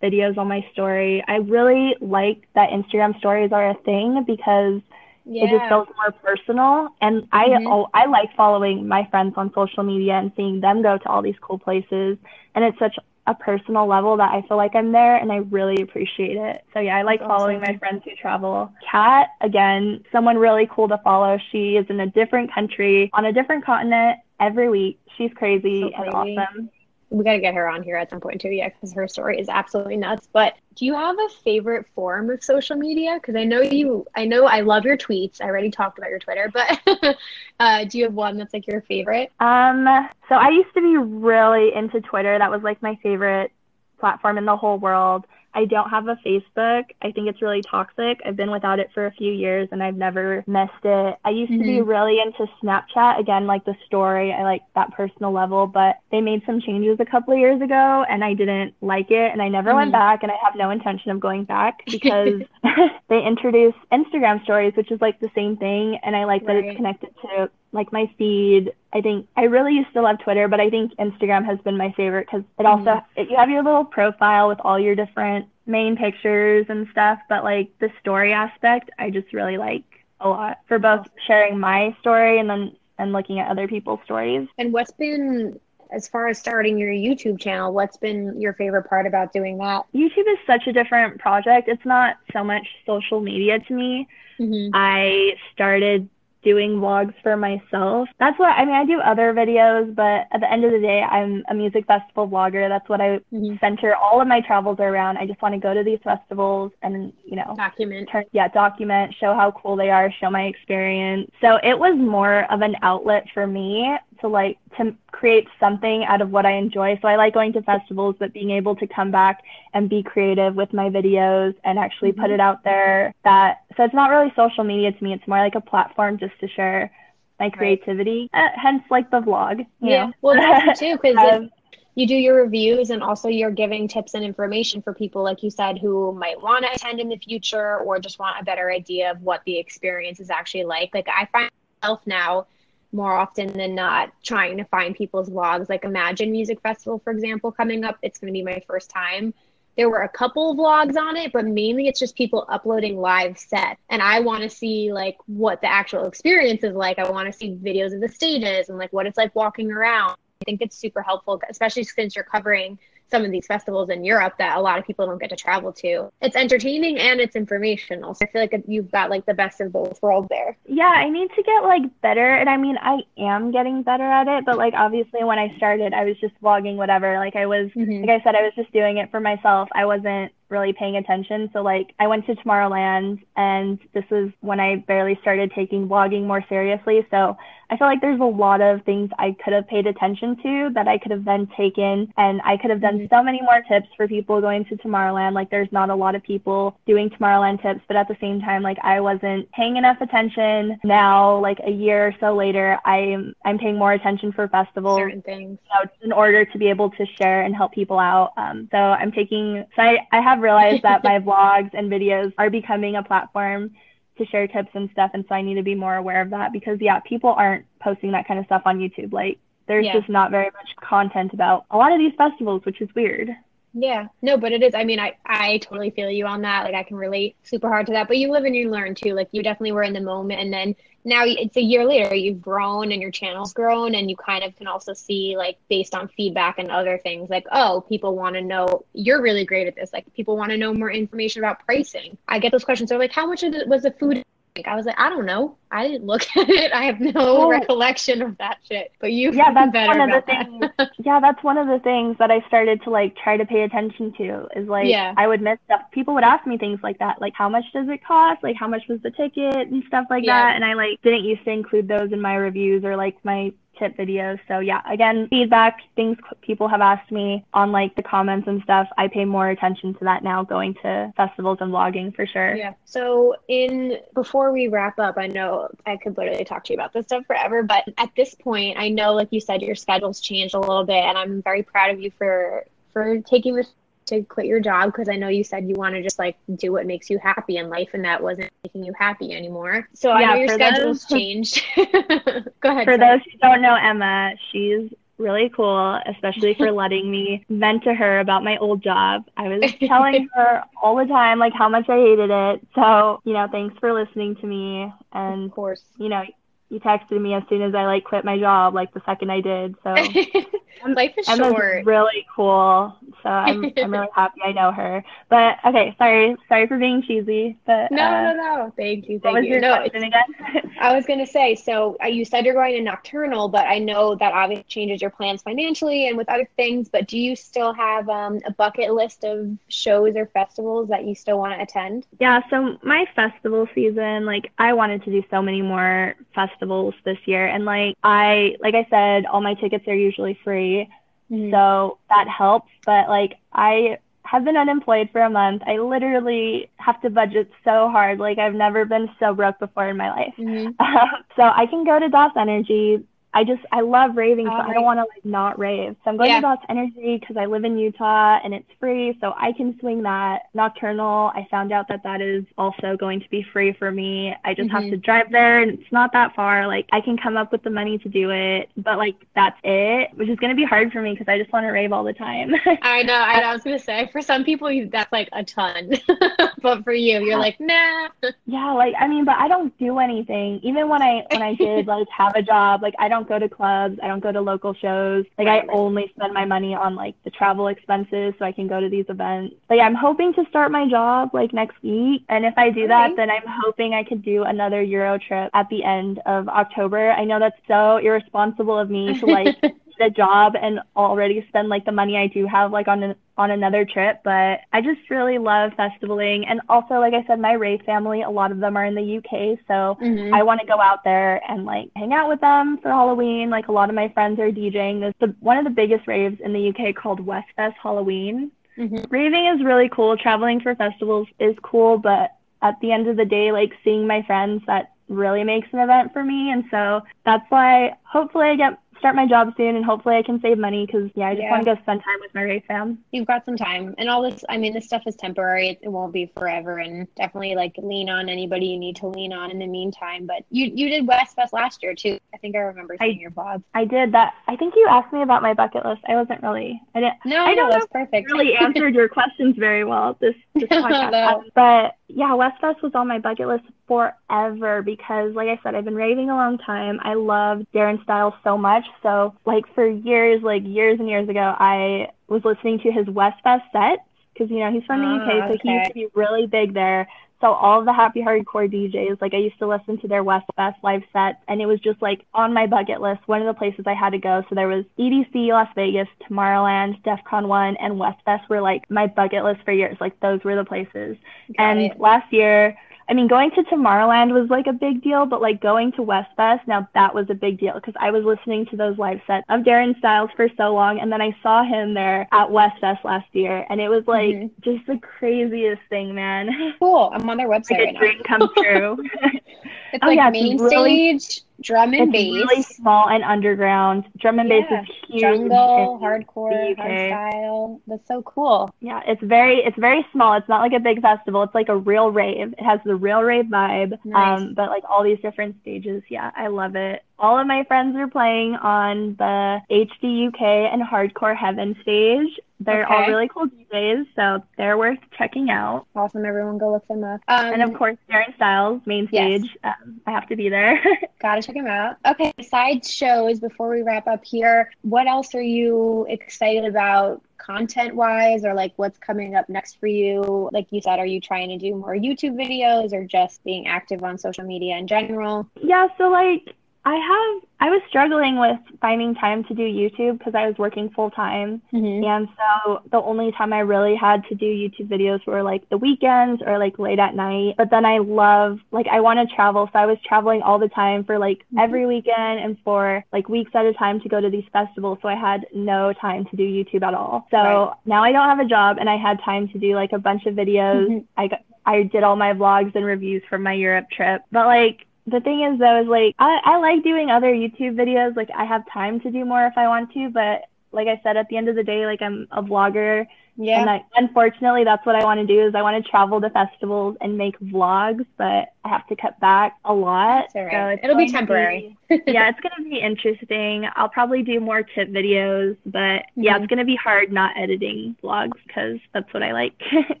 videos on my story. I really like that Instagram stories are a thing because yeah. it just feels more personal. And I mm-hmm. oh, I like following my friends on social media and seeing them go to all these cool places. And it's such a personal level that I feel like I'm there and I really appreciate it. So yeah, I like That's following awesome. my friends who travel. Kat, again, someone really cool to follow. She is in a different country on a different continent every week. She's crazy, so crazy. and awesome we got to get her on here at some point too, yeah, because her story is absolutely nuts. But do you have a favorite form of social media? Because I know you, I know I love your tweets. I already talked about your Twitter, but uh, do you have one that's like your favorite? Um, so I used to be really into Twitter. That was like my favorite platform in the whole world. I don't have a Facebook. I think it's really toxic. I've been without it for a few years and I've never missed it. I used mm-hmm. to be mm-hmm. really into Snapchat. Again, like the story, I like that personal level, but they made some changes a couple of years ago and I didn't like it and I never mm-hmm. went back and I have no intention of going back because they introduced Instagram stories, which is like the same thing. And I like right. that it's connected to like my feed. I think I really used to love Twitter, but I think Instagram has been my favorite because it also mm-hmm. it, you have your little profile with all your different main pictures and stuff, but like the story aspect, I just really like a lot for both sharing my story and then and looking at other people's stories. And what's been as far as starting your YouTube channel, what's been your favorite part about doing that? YouTube is such a different project. It's not so much social media to me. Mm-hmm. I started doing vlogs for myself. That's what I mean. I do other videos, but at the end of the day, I'm a music festival vlogger. That's what I mm-hmm. center all of my travels around. I just want to go to these festivals and, you know, document. Turn, yeah, document, show how cool they are, show my experience. So it was more of an outlet for me to like to create something out of what I enjoy. So I like going to festivals, but being able to come back and be creative with my videos and actually mm-hmm. put it out there. That so it's not really social media to me. It's more like a platform just to share my creativity. Right. Uh, hence, like the vlog. yeah. Know? Well, that's too because. um, you do your reviews and also you're giving tips and information for people like you said who might want to attend in the future or just want a better idea of what the experience is actually like like i find myself now more often than not trying to find people's vlogs. Like Imagine Music Festival, for example, coming up. It's going to be my first time. There were a couple of vlogs on it, but mainly it's just people uploading live set. And I want to see like what the actual experience is like. I want to see videos of the stages and like what it's like walking around. I think it's super helpful, especially since you're covering some of these festivals in Europe that a lot of people don't get to travel to. It's entertaining and it's informational. So I feel like you've got like the best of both worlds there. Yeah, I need to get like better. And I mean, I am getting better at it, but like obviously when I started, I was just vlogging whatever. Like I was, mm-hmm. like I said, I was just doing it for myself. I wasn't really paying attention. So like I went to Tomorrowland and this was when I barely started taking vlogging more seriously. So I feel like there's a lot of things I could have paid attention to that I could have then taken and I could have done mm-hmm. so many more tips for people going to Tomorrowland. Like there's not a lot of people doing Tomorrowland tips, but at the same time, like I wasn't paying enough attention. Now, like a year or so later, I'm I'm paying more attention for festivals. Certain things. You know, in order to be able to share and help people out. Um, so I'm taking so I, I have realized that my vlogs and videos are becoming a platform to share tips and stuff. And so I need to be more aware of that because, yeah, people aren't posting that kind of stuff on YouTube. Like, there's yeah. just not very much content about a lot of these festivals, which is weird. Yeah, no, but it is. I mean, I I totally feel you on that. Like, I can relate super hard to that. But you live and you learn too. Like, you definitely were in the moment, and then now it's a year later. You've grown and your channel's grown, and you kind of can also see like based on feedback and other things, like oh, people want to know. You're really great at this. Like, people want to know more information about pricing. I get those questions. They're like, how much was the food? I was like, I don't know. I didn't look at it. I have no oh. recollection of that shit. But you, yeah, that's one of the things. yeah, that's one of the things that I started to like try to pay attention to. Is like, yeah. I would miss stuff. People would ask me things like that, like how much does it cost, like how much was the ticket and stuff like yeah. that, and I like didn't used to include those in my reviews or like my tip videos. So yeah, again, feedback, things people have asked me on like the comments and stuff. I pay more attention to that now going to festivals and vlogging for sure. Yeah. So in before we wrap up, I know I could literally talk to you about this stuff forever, but at this point, I know like you said your schedule's changed a little bit and I'm very proud of you for for taking this to quit your job because I know you said you want to just like do what makes you happy in life and that wasn't making you happy anymore. So yeah, I know your schedule's those, changed. Go ahead. For those who don't know Emma, she's really cool, especially for letting me vent to her about my old job. I was telling her all the time like how much I hated it. So, you know, thanks for listening to me and of course, you know, you texted me as soon as I like quit my job, like the second I did. So life is Emma's short. really cool. So I'm I'm really happy I know her. But okay, sorry, sorry for being cheesy. But no, uh, no, no. Thank you, thank what was you. Your no, question again? I was gonna say. So uh, you said you're going to nocturnal, but I know that obviously changes your plans financially and with other things. But do you still have um, a bucket list of shows or festivals that you still want to attend? Yeah. So my festival season, like I wanted to do so many more festivals festivals this year. And like I, like I said, all my tickets are usually free. Mm-hmm. So that helps. But like I have been unemployed for a month. I literally have to budget so hard. Like I've never been so broke before in my life. Mm-hmm. Um, so I can go to Das Energi. I just I love raving, so. I don't want to like not rave. So I'm going yeah. to Das Energi because I live in Utah and it's free, so I can swing that. Nocturnal, I found out that that is also going to be free for me. I just mm-hmm. have to drive there, and it's not that far. Like I can come up with the money to do it, but like that's it, which is going to be hard for me because I just want to rave all the time. I know. I, I was gonna say for some people that's like a ton, but for you, you're like nah. Yeah, like I mean, but I don't do anything. Even when I when I did like have a job, like I don't don't go to clubs. I don't go to local shows. Like I only spend my money on like the travel expenses so I can go to these events. Like I'm hoping to start my job like next week. And if I do Okay. that, then I'm hoping I could do another Euro trip at the end of October. I know that's so irresponsible of me to like a job and already spend like the money I do have like on an, on another trip, but I just really love festivaling. And also, like I said, my rave family, a lot of them are in the UK, so Mhm. I want to go out there and like hang out with them for Halloween. Like a lot of my friends are DJing. There's the, one of the biggest raves in the UK called Westfest Halloween. Mhm. Raving is really cool. Traveling for festivals is cool, but at the end of the day, like seeing my friends, that really makes an event for me. And so that's why hopefully I get start my job soon and hopefully I can save money because yeah, I just Yeah. want to go spend time with my rave fam. You've got some time, and all this. I mean, this stuff is temporary. It, it won't be forever, and definitely like lean on anybody you need to lean on in the meantime. But you you did Westfest last year too. I think I remember I- seeing your vlog. I did that. I think you asked me about my bucket list. I wasn't really. I didn't. No, I no, don't that's perfect. really answered your questions very well this, this podcast. No. But yeah, Westfest was on my bucket list forever because, like I said, I've been raving a long time. I love Darren Styles so much. So, like for years, like years and years ago, I was listening to his Westfest set because you know he's from the Ah, UK, so he used to be really big there. So all of the happy hardcore DJs, like I used to listen to their Westfest live sets, and it was just like on my bucket list, one of the places I had to go. So there was EDC Las Vegas, Tomorrowland, Defqon.1, and Westfest were like my bucket list for years. Like those were the places. Got and it. last year, I mean, going to Tomorrowland was like a big deal, but like going to West Westfest, now that was a big deal because I was listening to those live sets of Darren Styles for so long. And then I saw him there at West Westfest last year, and it was like Mhm. just the craziest thing, man. Cool. I'm on their website like right a now. dream come true. It's Oh, like yeah, it's main really- stage, drum and it's bass, really small and underground. Drum and Yeah. bass is huge. jungle, hardcore, hardstyle. That's so cool. Yeah, it's very it's very small. It's not like a big festival. It's like a real rave. It has the real rave vibe. Nice. Um, but like all these different stages. Yeah, I love it. All of my friends are playing on the HD UK and Hardcore Heaven stage. They're all really cool DJs, so they're worth checking out. Awesome. Everyone go look them up. Um, and of course, Darren Styles, main yes. stage. Um, I have to be there. Gotta check him out. Okay, besides shows, before we wrap up here, what else are you excited about content wise or like what's coming up next for you? Like you said, are you trying to do more YouTube videos or just being active on social media in general? Yeah, so like I have I was struggling with finding time to do YouTube because I was working full time. Mm-hmm. And so the only time I really had to do YouTube videos were like the weekends or like late at night. But then I love, like, I want to travel. So I was traveling all the time for like Mhm. every weekend and for like weeks at a time to go to these festivals. So I had no time to do YouTube at all. So Right. now I don't have a job and I had time to do like a bunch of videos. Mhm. I got, I did all my vlogs and reviews from my Europe trip. But like, the thing is though is like I, I like doing other YouTube videos. Like I have time to do more if I want to, but like I said, at the end of the day, like I'm a vlogger Yeah. and I, unfortunately that's what I want to do is I want to travel to festivals and make vlogs, but I have to cut back a lot. That's all right. So It'll be going to temporary. yeah, it's gonna be interesting. I'll probably do more tip videos, but yeah, Mhm. it's gonna be hard not editing vlogs because that's what I like.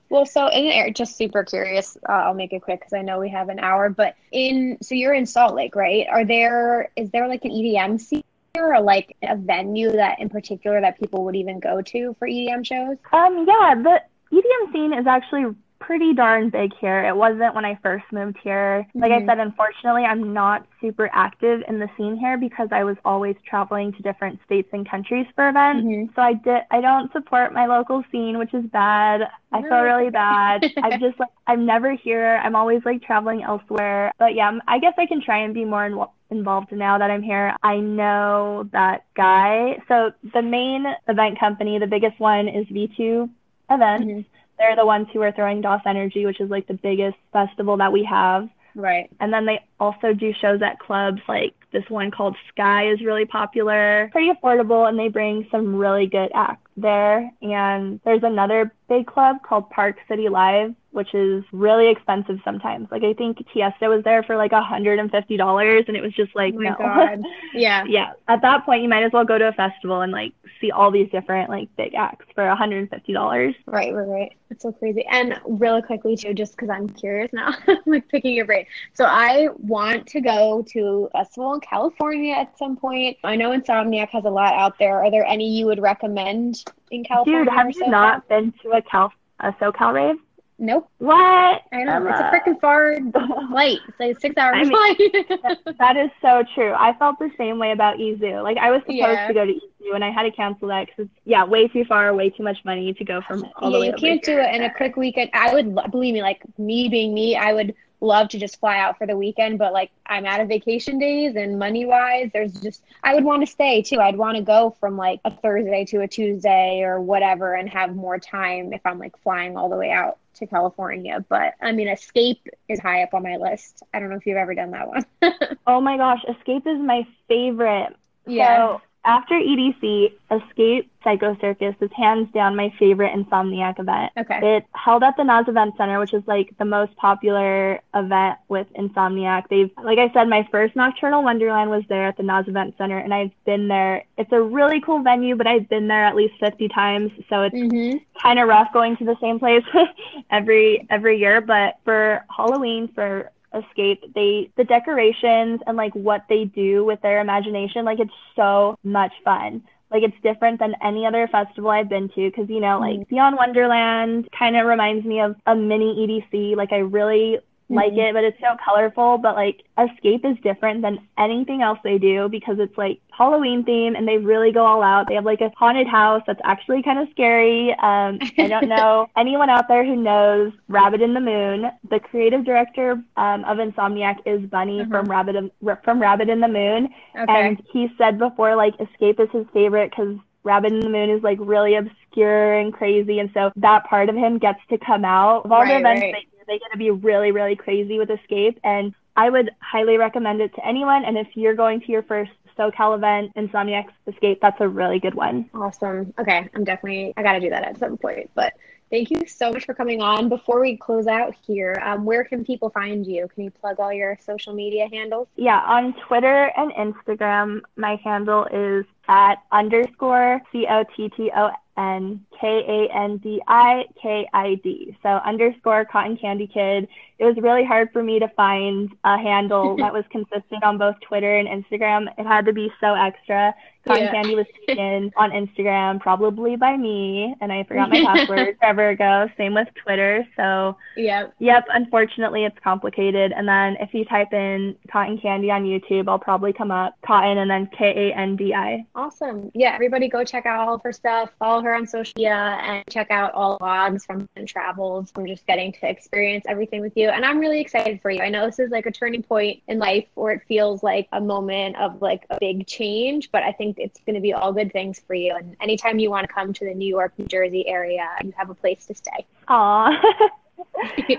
Well, so in air, just super curious. Uh, I'll make it quick because I know we have an hour. But in so you're in Salt Lake, right? Are there is there like an EDM scene or like a venue that in particular that people would even go to for EDM shows? Um, yeah, the EDM scene is actually pretty darn big here. It wasn't when I first moved here. Like Mhm. I said, unfortunately, I'm not super active in the scene here because I was always traveling to different states and countries for events. Mhm. So I did I don't support my local scene, which is bad. I feel really bad. I'm just like I'm never here. I'm always like traveling elsewhere. But yeah, I guess I can try and be more in, involved now that I'm here. I know that guy. So the main event company, the biggest one is V2 Events. Mhm. They're the ones who are throwing Das Energi, which is like the biggest festival that we have. Right. And then they also do shows at clubs like this one called Sky is really popular, pretty affordable, and they bring some really good acts there. And there's another big club called Park City Live, which is really expensive sometimes. Like I think Tiesto was there for like $150 and it was just like, oh my no. God. Yeah. yeah. At that point, you might as well go to a festival and like see all these different like big acts for $150. Right, right, right. That's so crazy. And really quickly too, just because I'm curious now, like picking your brain. So I want to go to a festival in California at some point. I know Insomniac has a lot out there. Are there any you would recommend in California? Dude, have you not been to a Cal a SoCal rave? Nope. What? I don't know. Emma. It's a freaking far flight. It's like a six hour I mean, flight. that is so true. I felt the same way about EZoo. Like, I was supposed yeah. to go to EZoo and I had to cancel that because it's, yeah, way too far, way too much money to go from all yeah, the way you can't do it in a quick weekend. I would, believe me, like, me being me, I would love to just fly out for the weekend, but like I'm out of vacation days and money wise, there's just I would want to stay too. I'd want to go from like a Thursday to a Tuesday or whatever and have more time if I'm like flying all the way out to California. But I mean, Escape is high up on my list. I don't know if you've ever done that one. oh my gosh, Escape is my favorite. Yeah. So after EDC, Escape Psycho Circus is hands down my favorite Insomniac event. Okay. It held at the NOS Event Center, which is like the most popular event with Insomniac. They've, like I said, my first Nocturnal Wonderland was there at the NOS Event Center, and I've been there. It's a really cool venue, but I've been there at least 50 times, so it's mm-hmm. kind of rough going to the same place every every year. But for Halloween, for escape they the decorations and like what they do with their imagination like it's so much fun like it's different than any other festival I've been to because you know like mm-hmm. Beyond Wonderland kind of reminds me of a mini EDC. Like I really like mm-hmm. it, but it's so colorful. But like Escape is different than anything else they do because it's like Halloween theme and they really go all out. They have like a haunted house that's actually kind of scary. Um, I don't know anyone out there who knows Rabbit in the Moon. The creative director um, of Insomniac is Bunny mm-hmm. from Rabbit in, from Rabbit in the Moon, okay. and he said before like Escape is his favorite because Rabbit in the Moon is like really obscure and crazy, and so that part of him gets to come out. Of all right, the events right. They get to be really, really crazy with Escape. And I would highly recommend it to anyone. And if you're going to your first SoCal event, Insomniac Escape, that's a really good one. Awesome. Okay. I'm definitely, I got to do that at some point. But thank you so much for coming on. Before we close out here, um, where can people find you? Can you plug all your social media handles? Yeah. On Twitter and Instagram, my handle is at underscore C O T T O N K A N D I K I D. So underscore cotton candy kid. It was really hard for me to find a handle that was consistent on both Twitter and Instagram. It had to be so extra. Cotton yeah. Candy was taken on Instagram, probably by me, and I forgot my password forever ago. Same with Twitter. So, yep. Yep. Unfortunately, it's complicated. And then if you type in Cotton Candy on YouTube, I'll probably come up Cotton and then K A N D I. Awesome. Yeah. Everybody go check out all of her stuff. Follow her on social media and check out all vlogs from travels. We're just getting to experience everything with you. And I'm really excited for you. I know this is like a turning point in life where it feels like a moment of like a big change, but I think it's going to be all good things for you. And anytime you want to come to the New York, New Jersey area, you have a place to stay. Aw.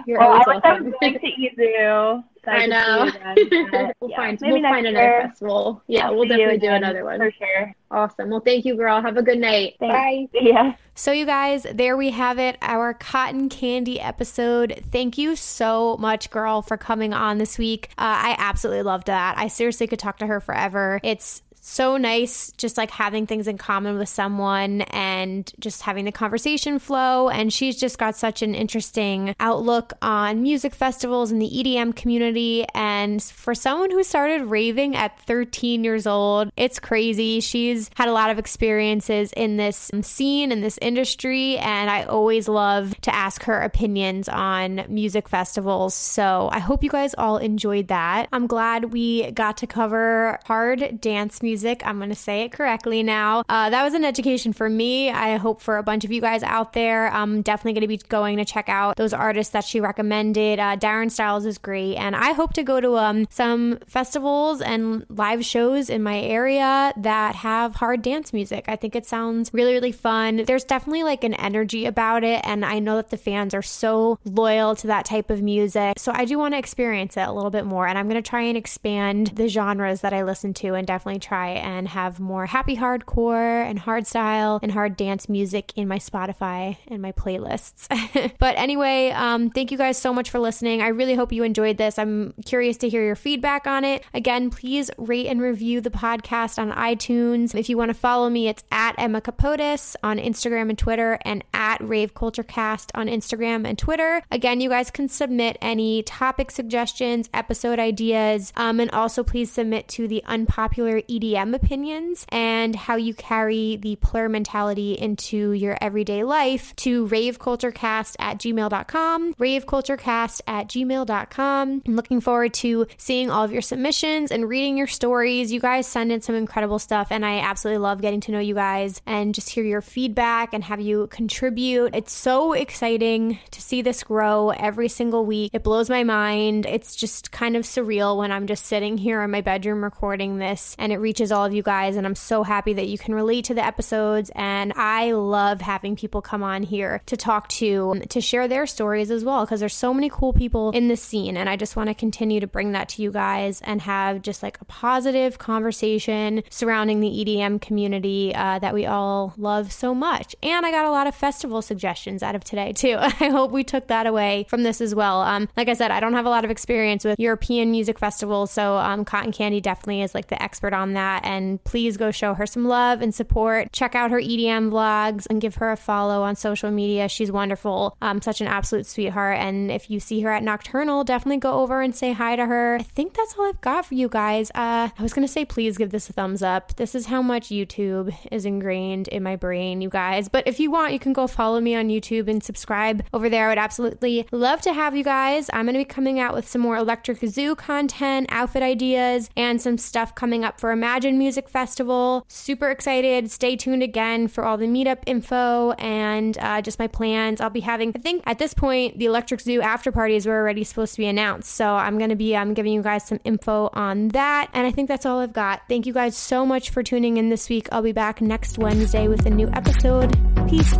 You're well, always I welcome. going to EZoo. I know. we'll yeah, find we'll find another year. festival. Yeah, I'll we'll definitely do another one for sure. Awesome. Well, thank you, girl. Have a good night. Thanks. Bye. Yeah. So, you guys, there we have it, our cotton candy episode. Thank you so much, girl, for coming on this week. Uh, I absolutely loved that. I seriously could talk to her forever. It's so nice just like having things in common with someone and just having the conversation flow. And she's just got such an interesting outlook on music festivals and the EDM community. And for someone who started raving at 13 years old, it's crazy. She's had a lot of experiences in this scene, in this industry. And I always love to ask her opinions on music festivals. So I hope you guys all enjoyed that. I'm glad we got to cover hard dance music music. I'm going to say it correctly now. Uh, that was an education for me. I hope for a bunch of you guys out there. I'm definitely going to be going to check out those artists that she recommended. Uh, Darren Styles is great. And I hope to go to um, some festivals and live shows in my area that have hard dance music. I think it sounds really, really fun. There's definitely like an energy about it. And I know that the fans are so loyal to that type of music. So I do want to experience it a little bit more. And I'm going to try and expand the genres that I listen to and definitely try try and have more happy hardcore and hardstyle and hard dance music in my Spotify and my playlists. but anyway, um, thank you guys so much for listening. I really hope you enjoyed this. I'm curious to hear your feedback on it. Again, please rate and review the podcast on iTunes. If you want to follow me, it's at Emma Kapotes on Instagram and Twitter and at Rave Culture Cast on Instagram and Twitter. Again, you guys can submit any topic suggestions, episode ideas, um, and also please submit to the unpopular Opinions and how you carry the plur mentality into your everyday life to raveculturecast at gmail.com, raveculturecast at gmail.com. I'm looking forward to seeing all of your submissions and reading your stories. You guys send in some incredible stuff, and I absolutely love getting to know you guys and just hear your feedback and have you contribute. It's so exciting to see this grow every single week. It blows my mind. It's just kind of surreal when I'm just sitting here in my bedroom recording this and it reaches all of you guys. And I'm so happy that you can relate to the episodes. And I love having people come on here to talk to, to share their stories as well, because there's so many cool people in the scene. And I just want to continue to bring that to you guys and have just like a positive conversation surrounding the EDM community uh, that we all love so much. And I got a lot of festival suggestions out of today, too. I hope we took that away from this as well. Um, like I said, I don't have a lot of experience with European music festivals, so um, Cotton Candy definitely is like the expert on that. And please go show her some love and support. Check out her EDM vlogs and give her a follow on social media. She's wonderful, um, such an absolute sweetheart. And if you see her at Nocturnal, definitely go over and say hi to her. I think that's all I've got for you guys. Uh, I was gonna say, please give this a thumbs up. This is how much YouTube is ingrained in my brain, you guys. But if you want, you can go follow me on YouTube and subscribe over there. I would absolutely love to have you guys. I'm going to be coming out with some more Electric Zoo content, outfit ideas, and some stuff coming up for Imagine Music Festival. Super excited. Stay tuned again for all the meetup info and uh, just my plans. I'll be having, I think at this point, the Electric Zoo after parties were already supposed to be announced. So I'm going to be um, giving you guys some info on that. And I think that's all I've got. Thank you guys so much for tuning in this week. I'll be back next Wednesday with a new episode. Peace.